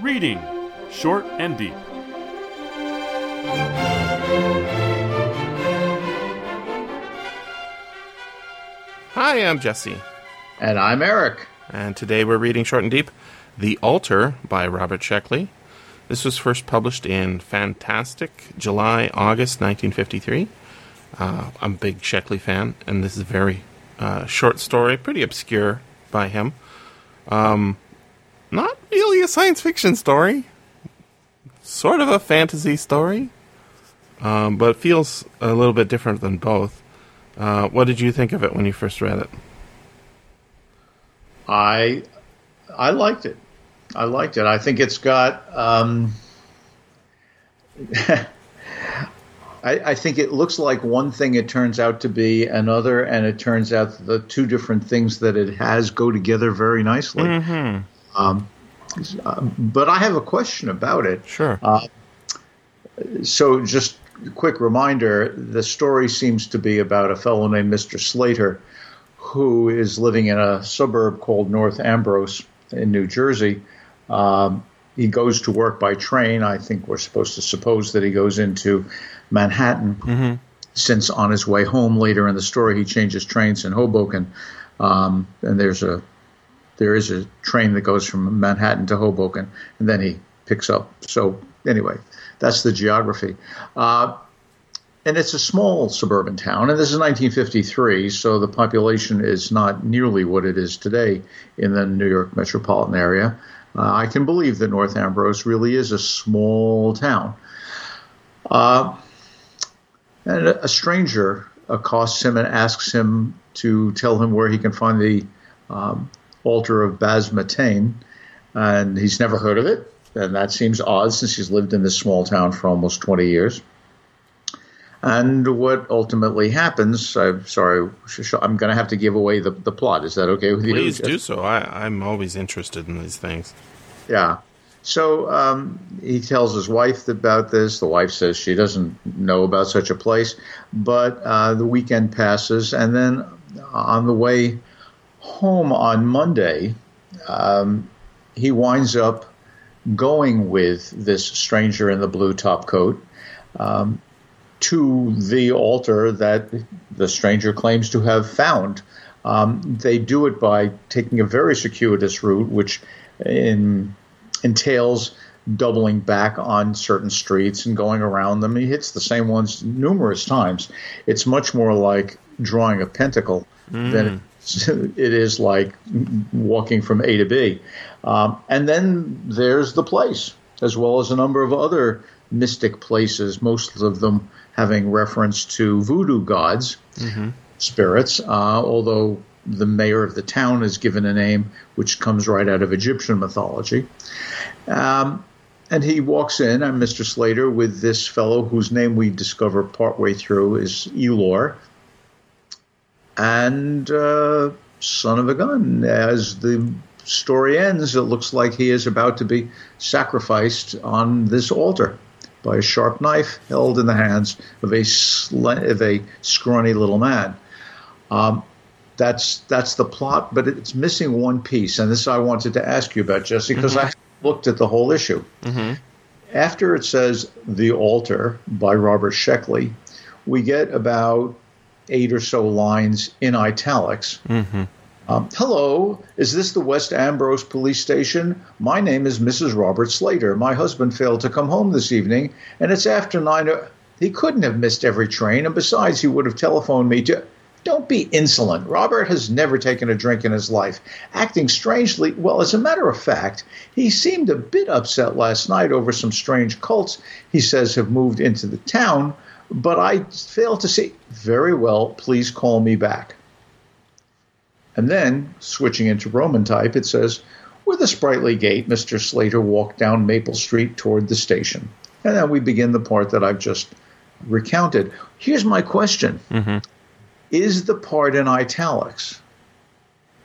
Reading Short and Deep. Hi, I'm Jesse, And I'm Eric. and today we're reading Short and Deep The Altar by Robert Sheckley. This was first published in Fantastic, July, August 1953. Uh, I'm a big Sheckley fan, and this is a very uh, short story, pretty obscure by him. Um, not really a science fiction story, sort of a fantasy story, um, but it feels a little bit different than both. Uh, what did you think of it when you first read it? I I liked it. I liked it. I think it's got. Um, I, I think it looks like one thing. It turns out to be another, and it turns out the two different things that it has go together very nicely. Um, uh, but I have a question about it. Sure. So, just a quick reminder the story seems to be about a fellow named Mr. Slater who is living in a suburb called North Ambrose in New Jersey. Um, he goes to work by train. I think we're supposed to suppose that he goes into Manhattan. Since on his way home later in the story, he changes trains in Hoboken, um, and there's a there is a train that goes from Manhattan to Hoboken, and then he picks up. So anyway, that's the geography. Uh, and it's a small suburban town, and this is 1953, so the population is not nearly what it is today in the New York metropolitan area. Uh, I can believe that North Ambrose really is a small town. Uh, and a, stranger accosts him and asks him to tell him where he can find the um, altar of Basmatane, and he's never heard of it. And that seems odd since he's lived in this small town for almost 20 years. And what ultimately happens, I'm sorry, I'm going to have to give away the, the plot. Is that okay with you? Please do so. I, I'm always interested in these things. Yeah. So um, he tells his wife about this. The wife says she doesn't know about such a place. But uh, the weekend passes, and then on the way home on Monday, um, he winds up going with this stranger in the blue top coat um, to the altar that the stranger claims to have found. Um, they do it by taking a very circuitous route, which in, entails doubling back on certain streets and going around them. He hits the same ones numerous times. It's much more like drawing a pentacle than it is like walking from A to B. Um, and then there's the place, as well as a number of other mystic places, most of them having reference to voodoo gods, spirits, uh, although the mayor of the town is given a name which comes right out of Egyptian mythology. Um, and he walks in, and Mr. Slater, with this fellow whose name we discover partway through is Elor. And uh, son of a gun, as the story ends, it looks like he is about to be sacrificed on this altar by a sharp knife held in the hands of a sl- of a scrawny little man. Um, that's that's the plot, but it's missing one piece, and this I wanted to ask you about, Jesse, because I looked at the whole issue. After it says "The Altar" by Robert Sheckley, we get about eight or so lines in italics. Um, Hello, is this the West Ambrose Police Station? My name is Mrs. Robert Slater. My husband failed to come home this evening, and it's after nine. O- he couldn't have missed every train, and besides, he would have telephoned me to. Don't be insolent. Robert has never taken a drink in his life. Acting strangely, well, as a matter of fact, he seemed a bit upset last night over some strange cults he says have moved into the town, but I failed to see. Very well, please call me back. And then, switching into Roman type, it says, With a sprightly gait, Mr. Slater walked down Maple Street toward the station. And then we begin the part that I've just recounted. Here's my question mm-hmm. Is the part in italics,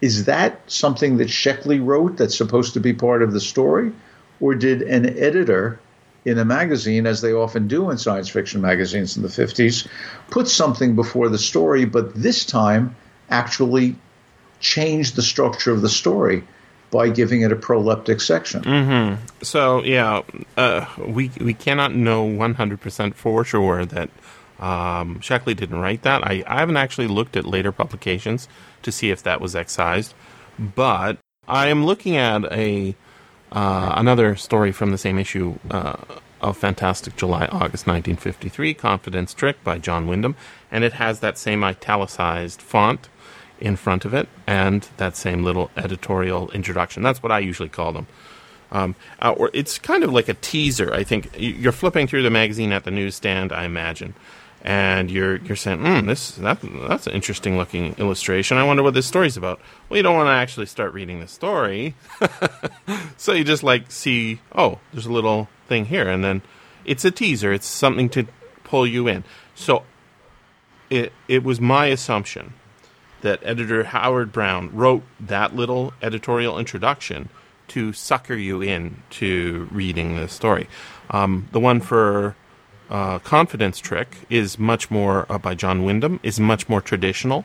is that something that Sheckley wrote that's supposed to be part of the story? Or did an editor in a magazine, as they often do in science fiction magazines in the 50s, put something before the story, but this time actually change the structure of the story by giving it a proleptic section. So yeah, uh, we we cannot know one hundred percent for sure that um, Sheckley didn't write that. I, I haven't actually looked at later publications to see if that was excised, but I am looking at a uh, another story from the same issue uh, of Fantastic July August 1953, Confidence Trick by John Wyndham, and it has that same italicized font in front of it and that same little editorial introduction. That's what I usually call them. Um, uh, it's kind of like a teaser. I think you're flipping through the magazine at the newsstand. I imagine, and you're you're saying, mm, "This that that's an interesting looking illustration. I wonder what this story's about." Well, you don't want to actually start reading the story, so you just like see, "Oh, there's a little thing here," and then it's a teaser. It's something to pull you in. So it it was my assumption that editor Howard Browne wrote that little editorial introduction to sucker you in to reading the story. Um, the one for uh, Confidence Trick is much more uh, by John Wyndham is much more traditional.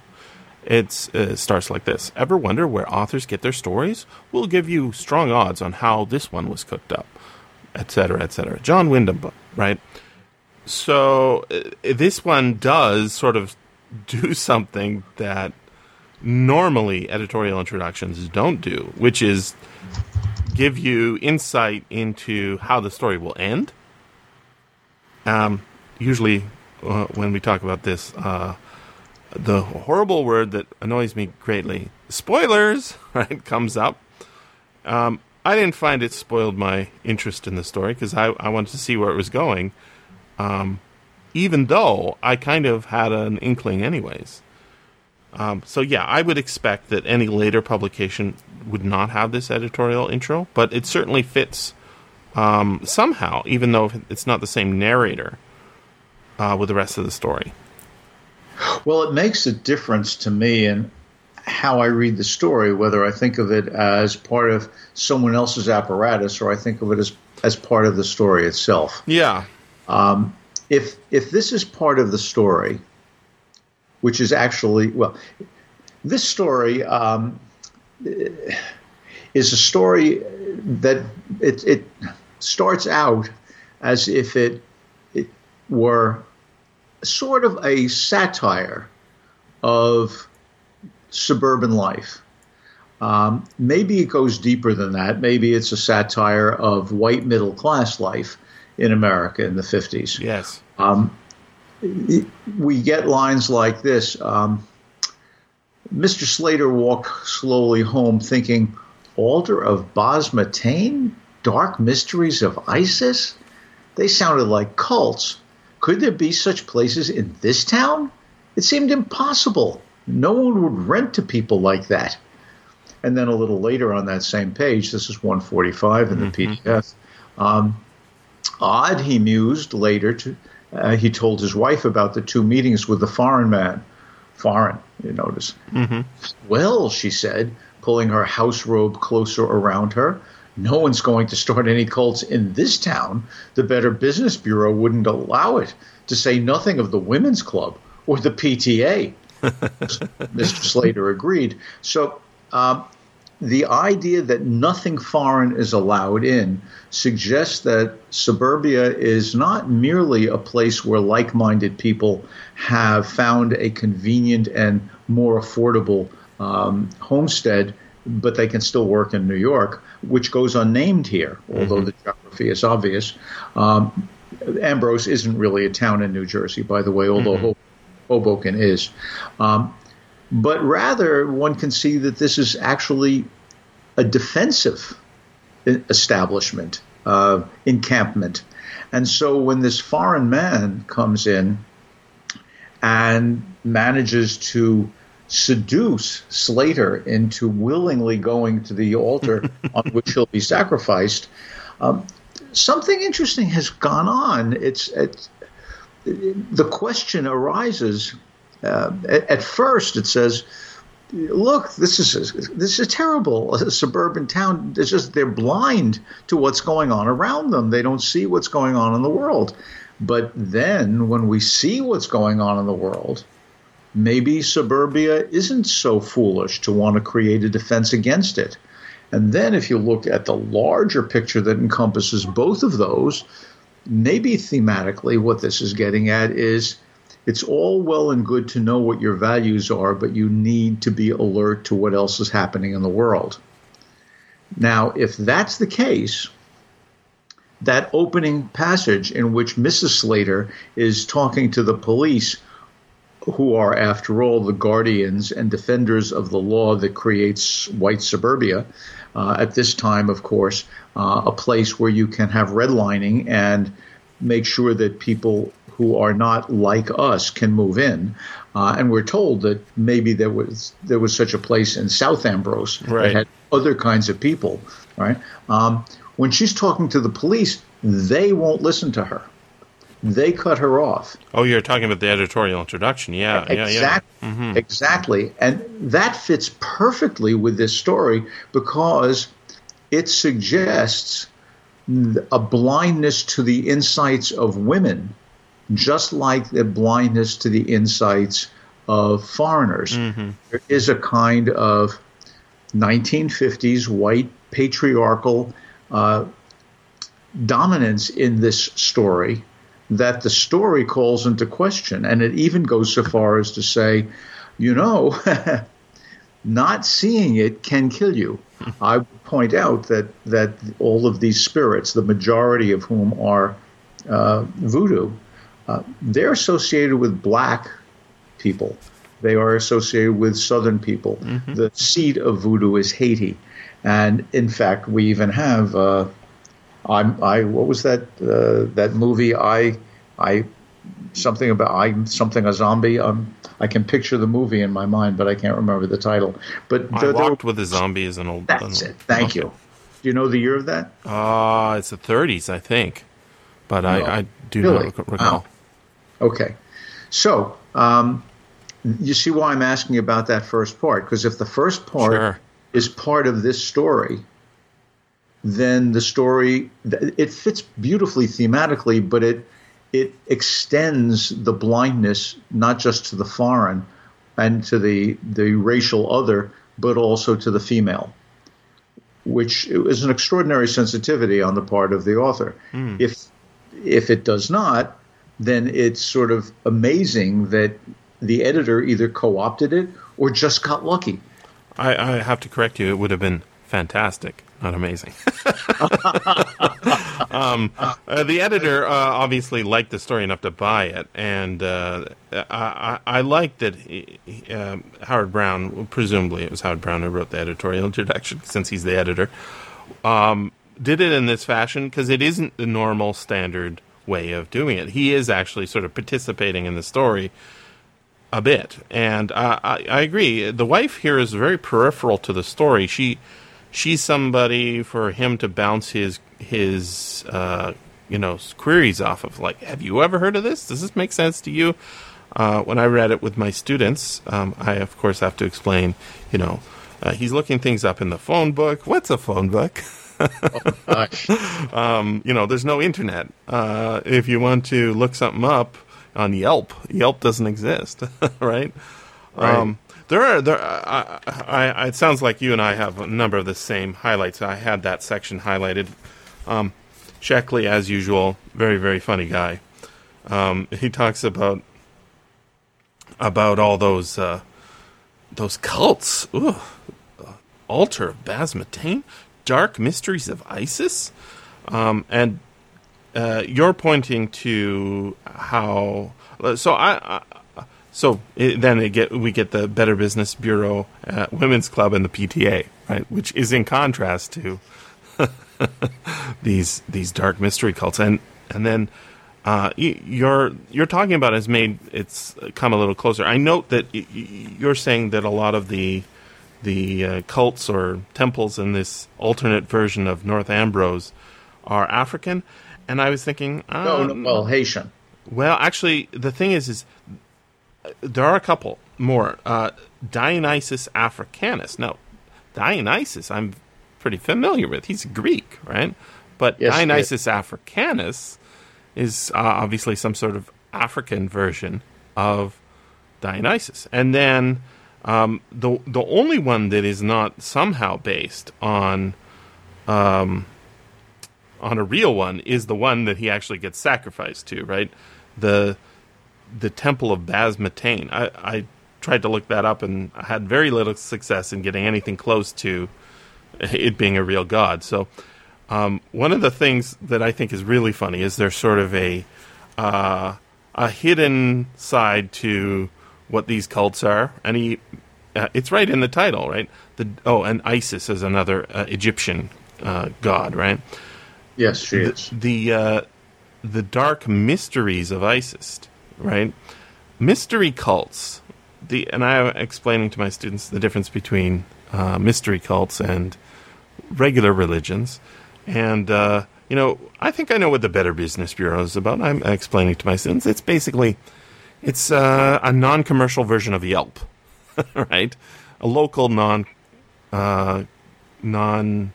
It's, uh, it starts like this. Ever wonder where authors get their stories? We'll give you strong odds on how this one was cooked up, etc., etc. John Wyndham book, right? So uh, this one does sort of do something that normally editorial introductions don't do, which is give you insight into how the story will end. Um, usually, uh, when we talk about this, uh, the horrible word that annoys me greatly, spoilers, right, comes up. Um, I didn't find it spoiled my interest in the story because I, I wanted to see where it was going, um, even though I kind of had an inkling, anyways. Um, so yeah, I would expect that any later publication would not have this editorial intro, but it certainly fits um, somehow, even though it's not the same narrator uh, with the rest of the story. Well, it makes a difference to me in how I read the story, whether I think of it as part of someone else's apparatus or I think of it as as part of the story itself. Yeah, If if this is part of the story, which is actually well, this story um, is a story that it, it starts out as if it it were sort of a satire of suburban life. Um, maybe it goes deeper than that. Maybe it's a satire of white middle class life in America in the 50s yes, we get lines like this um, Mr. Slater walked slowly home thinking, Altar of Bosmatane? Dark mysteries of Isis? They sounded like cults. Could there be such places in this town? It seemed impossible. No one would rent to people like that. And then a little later on that same page, this is 145 in the PDF. Um, odd, he mused later. To, uh, he told his wife about the two meetings with the foreign man. Foreign, you notice. Well, she said, pulling her house robe closer around her, no one's going to start any cults in this town. The Better Business Bureau wouldn't allow it, to say nothing of the Women's Club or the PTA. Mr. Slater agreed. So, um, the idea that nothing foreign is allowed in suggests that suburbia is not merely a place where like minded people have found a convenient and more affordable um, homestead, but they can still work in New York, which goes unnamed here, although the geography is obvious. Um, Ambrose isn't really a town in New Jersey, by the way, although Ho- Hoboken is. Um, but rather one can see that this is actually a defensive establishment, uh, encampment. And so when this foreign man comes in and manages to seduce Slater into willingly going to the altar on which he'll be sacrificed, um, something interesting has gone on. It's, it's the question arises. Uh, at, at first, it says, "Look, this is this is terrible. A suburban town. It's just they're blind to what's going on around them. They don't see what's going on in the world." But then, when we see what's going on in the world, maybe suburbia isn't so foolish to want to create a defense against it. And then if you look at the larger picture that encompasses both of those, maybe thematically what this is getting at is it's all well and good to know what your values are, but you need to be alert to what else is happening in the world. Now, if that's the case, that opening passage in which Mrs. Slater is talking to the police, who are, after all, the guardians and defenders of the law that creates white suburbia, uh, at this time, of course, uh, a place where you can have redlining and make sure that people who are not like us can move in. Uh, and we're told that maybe there was there was such a place in South Ambrose Right. that had other kinds of people. Right? Um, when she's talking to the police, they won't listen to her. They cut her off. Oh, you're talking about the editorial introduction. Yeah, yeah, yeah. Exactly. Exactly. And that fits perfectly with this story because it suggests a blindness to the insights of women, just like the blindness to the insights of foreigners. There is a kind of 1950s white patriarchal uh, dominance in this story that the story calls into question. And it even goes so far as to say, you know, not seeing it can kill you. I would point out that, that all of these spirits, the majority of whom are uh, voodoo, uh, they're associated with black people. They are associated with Southern people. The seat of voodoo is Haiti, and in fact, we even have. Uh, I'm, I what was that uh, that movie? I I something about I something a zombie. Um, I can picture the movie in my mind, but I can't remember the title. But I there- there- walked with a zombie as an old. that's an- it. Thank okay. you. Do you know the year of that? Uh, it's the 30s, I think. But No. I, I do Really? not rec- recall. Okay. So, um, you see why I'm asking about that first part? Because if the first part Sure. is part of this story, then the story it fits beautifully thematically, but it it extends the blindness not just to the foreign and to the the racial other, but also to the female, which is an extraordinary sensitivity on the part of the author. Hmm. If if it does not, then it's sort of amazing that the editor either co-opted it or just got lucky. I, I have to correct you. It would have been fantastic, not amazing. um, uh, the editor uh, obviously liked the story enough to buy it, and uh, I, I, I like that he, um, Howard Browne, presumably it was Howard Browne who wrote the editorial introduction, since he's the editor, um, did it in this fashion because it isn't the normal standard way of doing it. He is actually sort of participating in the story a bit, and I, I agree. The wife here is very peripheral to the story. She she's somebody for him to bounce his his uh, you know queries off of. Like, have you ever heard of this? Does this make sense to you? Uh, when I read it with my students, um, I of course have to explain. You know, uh, he's looking things up in the phone book. What's a phone book? um, you know, there's no internet. Uh, if you want to look something up on Yelp, Yelp doesn't exist, right? Um, there are there. I, I, it sounds like you and I have a number of the same highlights. I had that section highlighted. Um, Sheckley, as usual, very very funny guy. Um, he talks about about all those uh, those cults. Ooh, altar of Basmatane, dark mysteries of Isis, um, and uh, you're pointing to how. So I. So it, then get, we get the Better Business Bureau, uh, Women's Club, and the PTA, right? Which is in contrast to these these dark mystery cults, and and then uh, you're you're talking about has made it's come a little closer. I note that you're saying that a lot of the the uh, cults or temples in this alternate version of North Ambrose are African, and I was thinking, uh, No, no, well, Haitian. well, actually, the thing is, is uh, there are a couple more. Uh, Dionysus Africanus. Now, Dionysus, I'm pretty familiar with. He's Greek, right? But Yes, Dionysus Africanus is uh, obviously some sort of African version of Dionysus. And then Um, the the only one that is not somehow based on um, on a real one is the one that he actually gets sacrificed to, right? The the temple of Basmatane. I, I tried to look that up and I had very little success in getting anything close to it being a real god. So um, one of the things that I think is really funny is there's sort of a uh, a hidden side to what these cults are, and he uh, it's right in the title, right? The oh, and Isis is another uh, Egyptian uh, god, right? Yes, she the, is. The uh, the dark mysteries of Isis, right? Mystery cults. The and I am explaining to my students the difference between uh, mystery cults and regular religions, and uh, you know, I think I know what the Better Business Bureau is about. I'm explaining to my students. It's basically it's uh, a non-commercial version of Yelp, right? A local non uh, non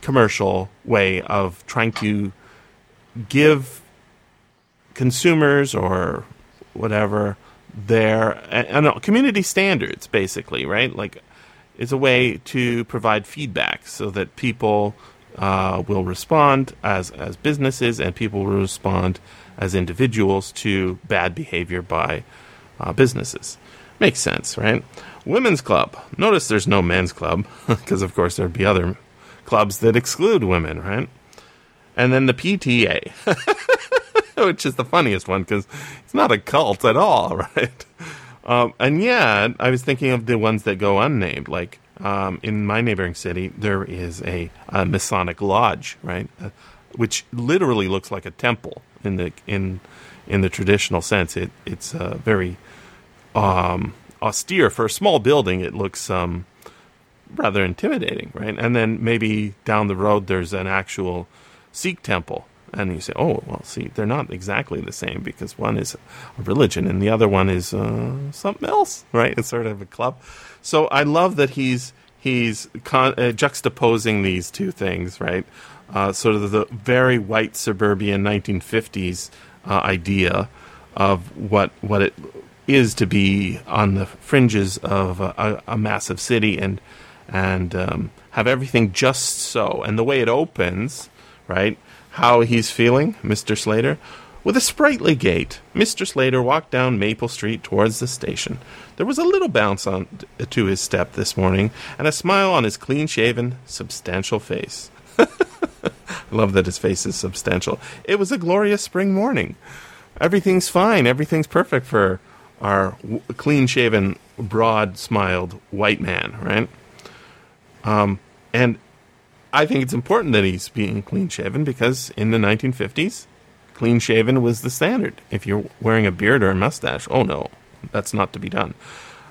commercial way of trying to give consumers or whatever their and, and community standards basically right? Like it's a way to provide feedback so that people uh, will respond as as businesses and people will respond as individuals to bad behavior by uh, businesses. Makes sense right? Women's club. Notice there's no men's club because of course there'd be other clubs that exclude women, right? And then the PTA, which is the funniest one because it's not a cult at all, right? Um, and yeah, I was thinking of the ones that go unnamed. Like um, in my neighboring city, there is a, a Masonic lodge, right, uh, which literally looks like a temple in the in in the traditional sense. It it's uh, very um, austere for a small building. It looks um, rather intimidating, right? And then maybe down the road there's an actual Sikh temple, and you say, oh, well, see, they're not exactly the same because one is a religion and the other one is uh, something else, right? It's sort of a club. So I love that he's he's con- uh, juxtaposing these two things, right? Uh, sort of the very white suburban 1950s uh, idea of what what it is to be on the fringes of a, a, a massive city and and um, have everything just so. And the way it opens, right? How he's feeling, Mr. Slater. With a sprightly gait, Mr. Slater walked down Maple Street towards the station. There was a little bounce on to his step this morning, and a smile on his clean-shaven, substantial face. I love that his face is substantial. It was a glorious spring morning. Everything's fine. Everything's perfect for our w- clean-shaven, broad-smiled white man, right? Um, and I think it's important that he's being clean shaven because in the 1950s, clean shaven was the standard. If you're wearing a beard or a mustache, oh no, that's not to be done.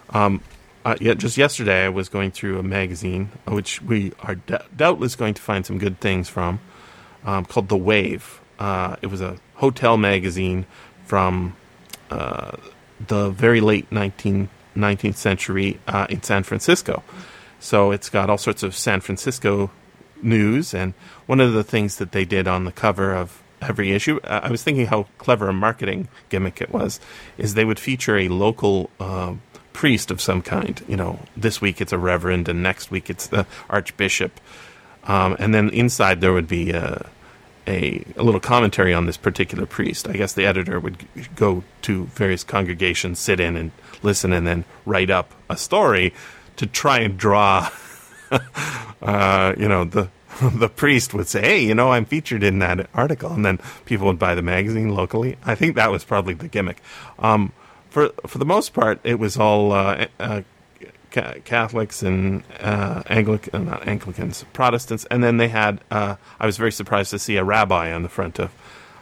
Um, uh, yet just yesterday, I was going through a magazine which we are d- doubtless going to find some good things from, um, called The Wave. Uh, it was a hotel magazine from uh, the very late 19, 19th century uh, in San Francisco. So it's got all sorts of San Francisco news. And one of the things that they did on the cover of every issue, uh, I was thinking how clever a marketing gimmick it was, is they would feature a local uh, priest of some kind. You know, this week it's a reverend, and next week it's the archbishop. Um, and then inside there would be a, a, a, little commentary on this particular priest. I guess the editor would go to various congregations, sit in and listen, and then write up a story to try and draw, uh, you know, the the priest would say, "Hey, you know, I'm featured in that article," and then people would buy the magazine locally. I think that was probably the gimmick. Um, for for the most part, it was all uh, uh, Catholics and uh, Anglican, not Anglicans, Protestants, and then they had. Uh, I was very surprised to see a rabbi on the front of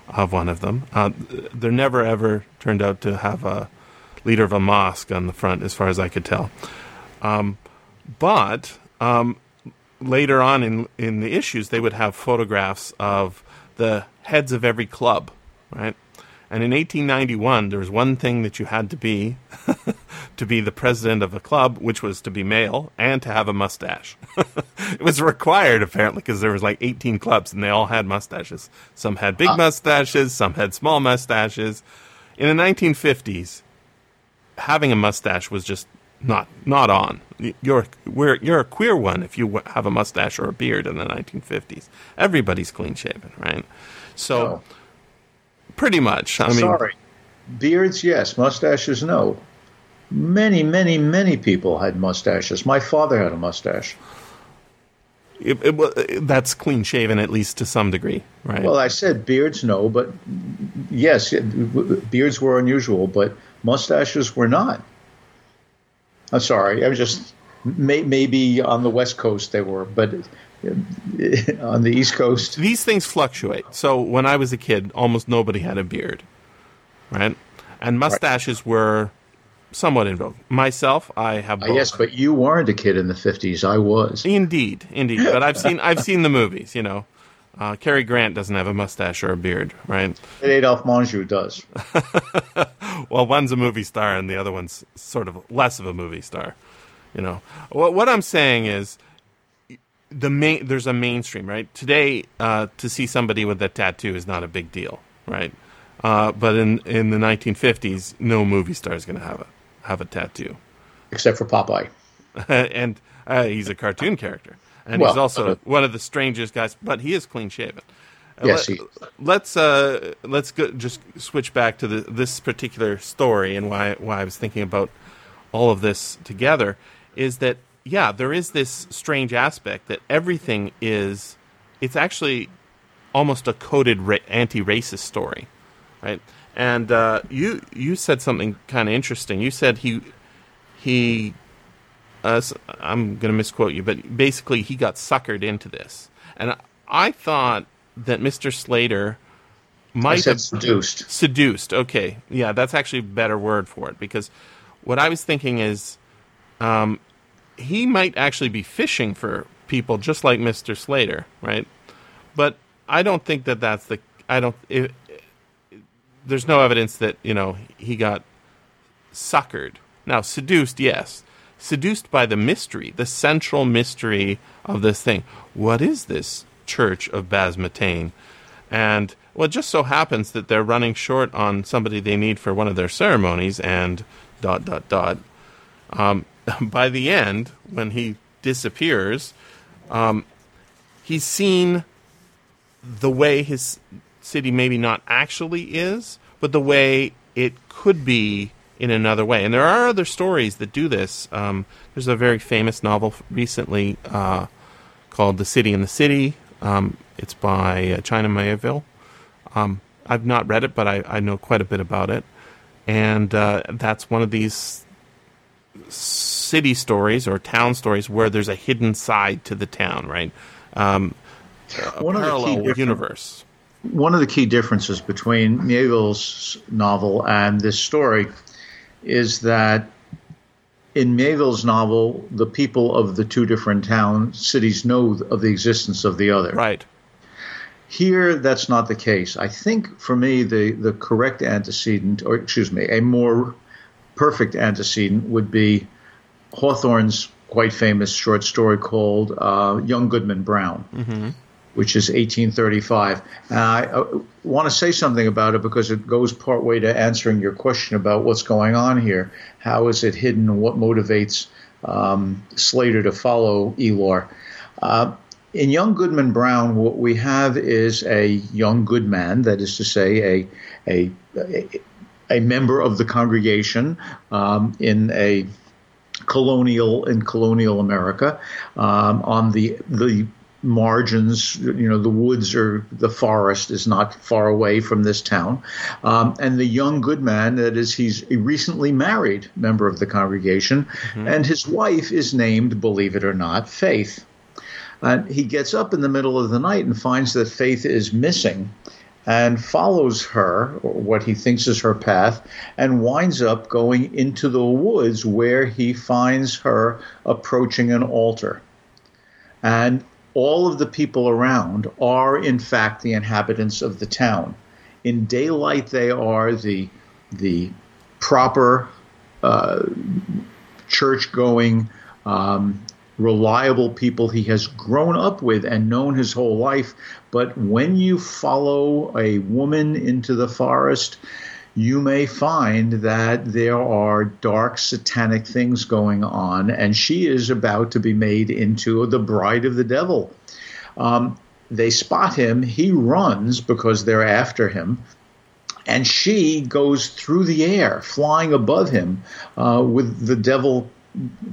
of one of them. Uh, they're never ever turned out to have a leader of a mosque on the front, as far as I could tell. Um, but um, later on in in the issues, they would have photographs of the heads of every club, right? And in 1891, there was one thing that you had to be to be the president of a club, which was to be male and to have a mustache. it was required apparently because there was like 18 clubs and they all had mustaches. Some had big uh. mustaches, some had small mustaches. In the 1950s, having a mustache was just not not on. You're we're, you're a queer one if you have a mustache or a beard in the 1950s. Everybody's clean shaven, right? So No. pretty much. I mean, Sorry. Beards, yes. Mustaches, no. Many, many, many people had mustaches. My father had a mustache. it, it, that's clean shaven at least to some degree, right? Well, I said beards, no, but yes, beards were unusual, but mustaches were not. I'm sorry. I was just may, maybe on the West Coast they were, but on the East Coast, These things fluctuate. So when I was a kid, almost nobody had a beard, right? And mustaches were somewhat in vogue. Myself, I have both. Uh, yes, but you weren't a kid in the 50s. I was. Indeed, indeed. But I've seen I've seen the movies. You know, uh, Cary Grant doesn't have a mustache or a beard, right? Adolphe Menjou does. Well, one's a movie star and the other one's sort of less of a movie star. You know, what what I'm saying is the main there's a mainstream right today uh, to see somebody with a tattoo is not a big deal, right? Uh, but in in the 1950s, no movie star is going to have a have a tattoo, Except for Popeye. and uh, he's a cartoon character, and he's also uh, one of the strangest guys. But he is clean shaven. Yes, Let- he- let's uh, let's go, just switch back to the, this particular story and why why I was thinking about all of this together is that yeah, there is this strange aspect that everything is it's actually almost a coded ra- anti-racist story, right? And uh, you you said something kind of interesting. You said he he uh, I'm going to misquote you, but basically he got suckered into this. And I thought that Mr. Slater might said have seduced. seduced. Okay, yeah, that's actually a better word for it because what I was thinking is, um, he might actually be fishing for people just like Mr. Slater, right? But I don't think that that's the. I don't. It, there's no evidence that you know he got suckered. Now, seduced, yes. Seduced by the mystery, the central mystery of this thing. What is this church of Basmatane? And, well, it just so happens that they're running short on somebody they need for one of their ceremonies, and dot, dot, dot. Um, by the end, when he disappears, um, he's seen the way his city maybe not actually is, but the way it could be in another way. And there are other stories that do this. Um, there's a very famous novel recently uh, called The City in the City. Um, it's by uh, China Mieville. Um, I've not read it, but I, I know quite a bit about it. And uh, that's one of these city stories or town stories where there's a hidden side to the town, right? Um, One of the parallel different- universe. One of the key differences between Mieville's novel and this story is that in Mieville's novel, the people of the two different town cities know of the existence of the other. Right. Here, that's not the case. I think for me, the, the correct antecedent, or excuse me, a more perfect antecedent would be Hawthorne's quite famous short story called uh, Young Goodman Brown, which is 1835. And I uh, want to say something about it because it goes part way to answering your question about what's going on here. How is it hidden what motivates um, Slater to follow Elor? Uh, in Young Goodman Brown, what we have is a young good man, that is to say, a a a, a member of the congregation um, in a colonial in colonial America um, on the the margins you know the woods or the forest is not far away from this town. Um, and the young good man that is he's a recently married member of the congregation and his wife is named believe it or not faith. And he gets up in the middle of the night and finds that Faith is missing and follows her, or what he thinks is her path, and winds up going into the woods where he finds her approaching an altar. And all of the people around are, in fact, the inhabitants of the town. In daylight, they are the, the proper uh, church going, um, reliable people he has grown up with and known his whole life. But when you follow a woman into the forest, you may find that there are dark satanic things going on, and she is about to be made into the bride of the devil. Um, they spot him, he runs because they're after him, and she goes through the air, flying above him, uh, with the devil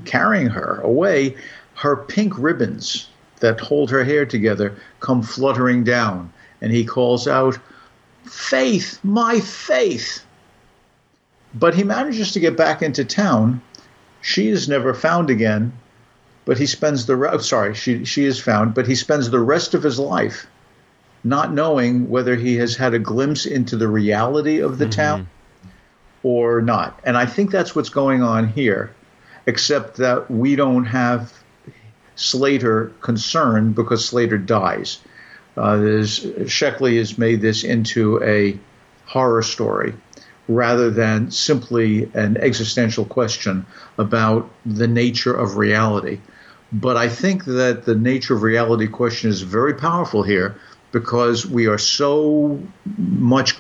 carrying her away. Her pink ribbons that hold her hair together come fluttering down, and he calls out, Faith, my faith. But he manages to get back into town. She is never found again, but he spends the re- sorry, she she is found, but he spends the rest of his life not knowing whether he has had a glimpse into the reality of the mm-hmm. town or not. And I think that's what's going on here, except that we don't have Slater concerned because Slater dies. Uh, Sheckley has made this into a horror story rather than simply an existential question about the nature of reality. But I think that the nature of reality question is very powerful here because we are so much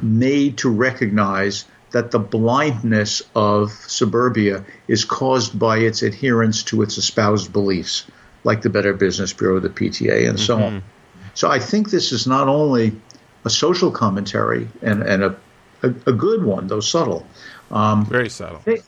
made to recognize that the blindness of suburbia is caused by its adherence to its espoused beliefs, like the Better Business Bureau, the PTA, and mm-hmm. so on. So I think this is not only a social commentary and, and a, a, a good one, though subtle. Um, Very subtle. It,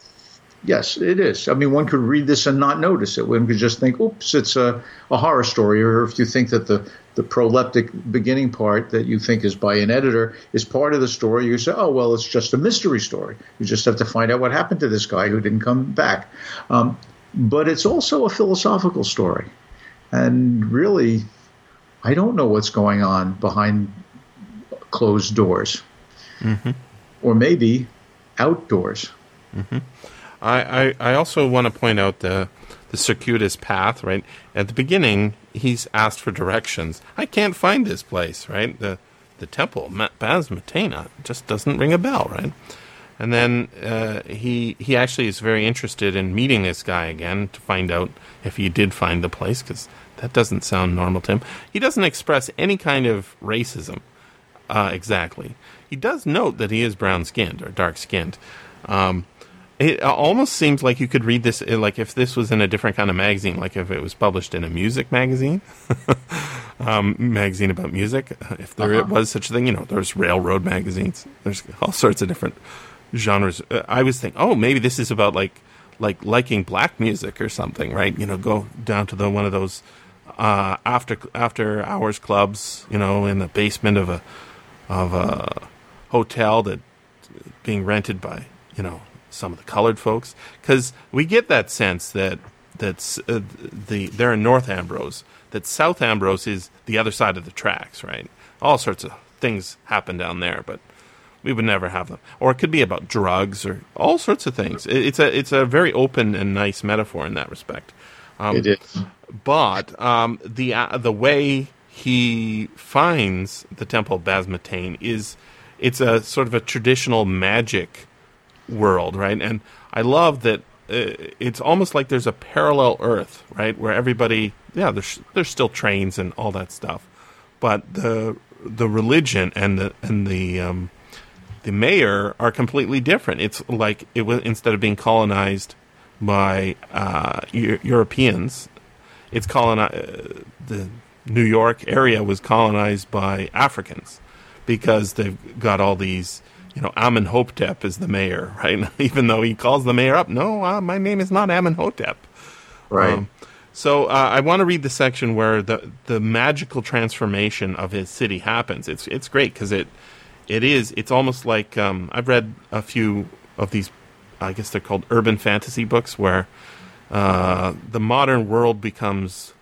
yes, it is. I mean, one could read this and not notice it. One could just think, oops, it's a, a horror story. Or if you think that the, the proleptic beginning part that you think is by an editor is part of the story, you say, oh, well, it's just a mystery story. You just have to find out what happened to this guy who didn't come back. Um, but it's also a philosophical story. And really, I don't know what's going on behind closed doors, mm-hmm. or maybe outdoors. Mm-hmm. I, I, I also want to point out the the circuitous path. Right at the beginning, he's asked for directions. I can't find this place. Right the the temple Baz Matena just doesn't ring a bell. Right. And then uh, he he actually is very interested in meeting this guy again to find out if he did find the place because that doesn't sound normal to him. He doesn't express any kind of racism uh, exactly. He does note that he is brown skinned or dark skinned. Um, it almost seems like you could read this uh, like if this was in a different kind of magazine, like if it was published in a music magazine, um, magazine about music. If there uh-huh. was such a thing, you know, there's railroad magazines. There's all sorts of different genres. Uh, I was thinking, oh, maybe this is about like like liking black music or something, right? You know, go down to the one of those uh, after after hours clubs, you know, in the basement of a of a hotel that being rented by you know some of the colored folks, because we get that sense that that's uh, the they're in North Ambrose, that South Ambrose is the other side of the tracks, right? All sorts of things happen down there, but we would never have them. Or it could be about drugs or all sorts of things. It's a it's a very open and nice metaphor in that respect. Um, it is but um, the uh, the way he finds the temple of Baz Matane is it's a sort of a traditional magic world, right? And I love that uh, it's almost like there's a parallel Earth, right, where everybody, yeah, there's there's still trains and all that stuff, but the the religion and the and the um, the mayor are completely different. It's like it was instead of being colonized by uh, Europeans it's colonized. Uh, the New York area was colonized by Africans because they've got all these. You know, Amenhotep is the mayor, right? Even though he calls the mayor up, no, uh, my name is not Amenhotep. Right. Um, so uh, I want to read the section where the the magical transformation of his city happens. It's it's great because it it is it's almost like um, I've read a few of these. I guess they're called urban fantasy books where uh, the modern world becomes,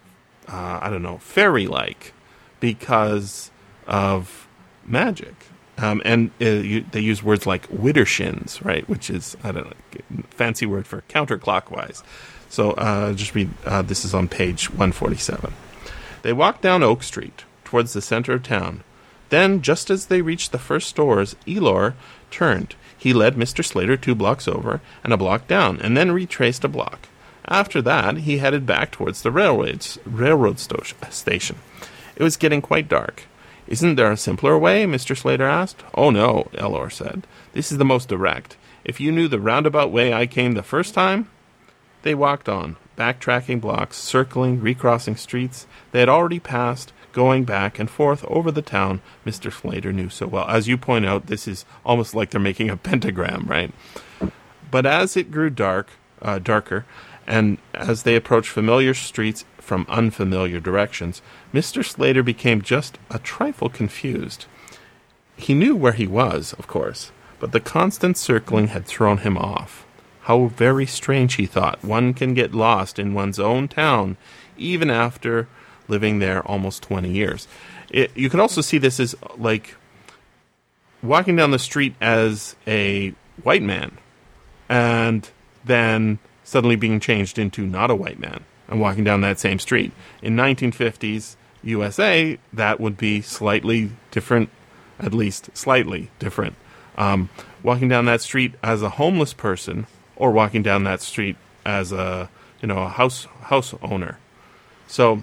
uh, I don't know, fairy like because of magic. Um, and uh, you, they use words like widdershins, right? Which is, I don't know, fancy word for counterclockwise. So uh, just read uh, this is on page 147. They walked down Oak Street towards the center of town. Then, just as they reached the first stores, Elor turned. He led Mr. Slater two blocks over and a block down, and then retraced a block. After that, he headed back towards the railroad, railroad sto- station. It was getting quite dark. Isn't there a simpler way? Mr. Slater asked. Oh, no, Elor said. This is the most direct. If you knew the roundabout way I came the first time. They walked on, backtracking blocks, circling, recrossing streets they had already passed, going back and forth over the town Mr. Slater knew so well. As you point out, this is almost like they're making a pentagram, right? But as it grew dark, uh, darker, and as they approached familiar streets from unfamiliar directions, Mr. Slater became just a trifle confused. He knew where he was, of course, but the constant circling had thrown him off. How very strange, he thought. One can get lost in one's own town even after living there almost 20 years. It, you can also see this as like walking down the street as a white man and then suddenly being changed into not a white man and walking down that same street. In 1950s USA, that would be slightly different, at least slightly different. Um, walking down that street as a homeless person or walking down that street as a you know a house house owner. So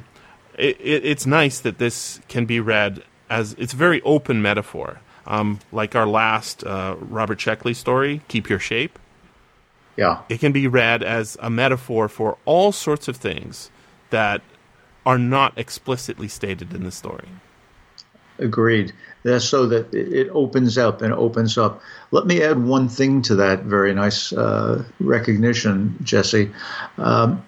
it, it, it's nice that this can be read as it's a very open metaphor. Um, like our last uh, Robert Sheckley story, "Keep Your Shape." Yeah, it can be read as a metaphor for all sorts of things that are not explicitly stated in the story. Agreed. That's so that it opens up and opens up. Let me add one thing to that very nice uh, recognition, Jesse. Um,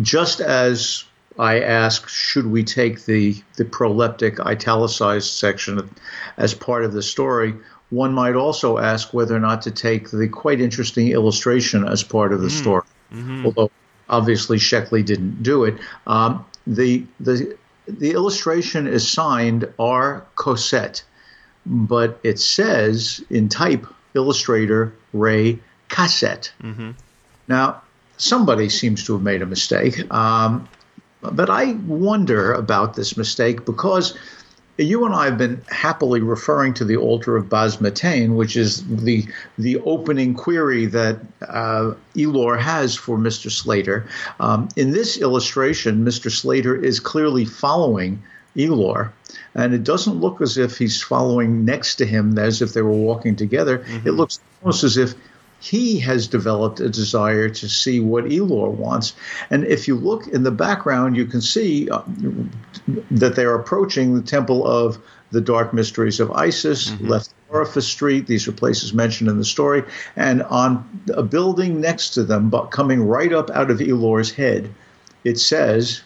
just as I ask, should we take the, the proleptic italicized section as part of the story? One might also ask whether or not to take the quite interesting illustration as part of the mm. story. Mm-hmm. Although obviously Sheckley didn't do it. Um, the the the illustration is signed R. Cossette, but it says in type illustrator Ray Cassette. Mm-hmm. Now, somebody seems to have made a mistake, um, but I wonder about this mistake because you and I have been happily referring to the altar of Basmatain, which is the the opening query that uh, Elor has for Mr. Slater. Um, in this illustration, Mr. Slater is clearly following Elor, and it doesn't look as if he's following next to him, as if they were walking together. Mm-hmm. It looks almost as if he has developed a desire to see what Elor wants. And if you look in the background, you can see uh, that they're approaching the temple of the dark mysteries of Isis, mm-hmm. left Orifice Street. These are places mentioned in the story. And on a building next to them, but coming right up out of Elor's head, it says,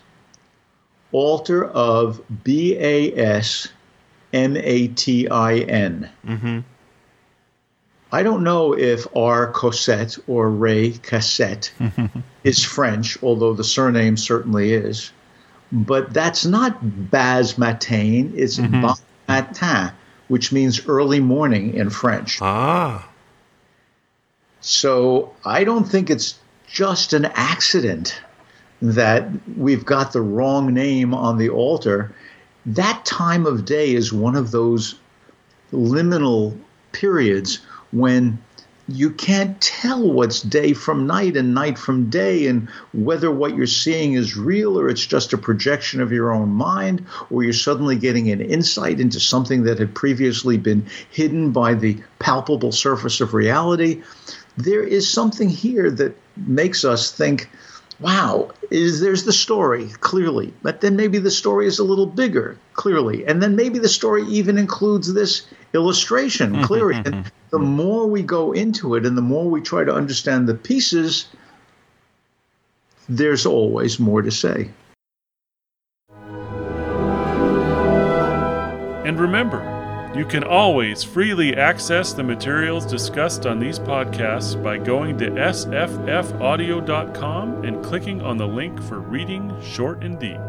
Altar of B A S M A T I N. I don't know if R. Cosette or Ray Cassette is French, although the surname certainly is. But that's not Baz Matin, it's mm-hmm. Bon Matin, which means early morning in French. Ah. So I don't think it's just an accident that we've got the wrong name on the altar. That time of day is one of those liminal periods when you can't tell what's day from night and night from day, and whether what you're seeing is real or it's just a projection of your own mind, or you're suddenly getting an insight into something that had previously been hidden by the palpable surface of reality. There is something here that makes us think wow, is there's the story clearly, but then maybe the story is a little bigger clearly, and then maybe the story even includes this illustration mm-hmm, clearly. and mm-hmm. the more we go into it, and the more we try to understand the pieces, there's always more to say. And remember. You can always freely access the materials discussed on these podcasts by going to sffaudio.com and clicking on the link for Reading Short and Deep.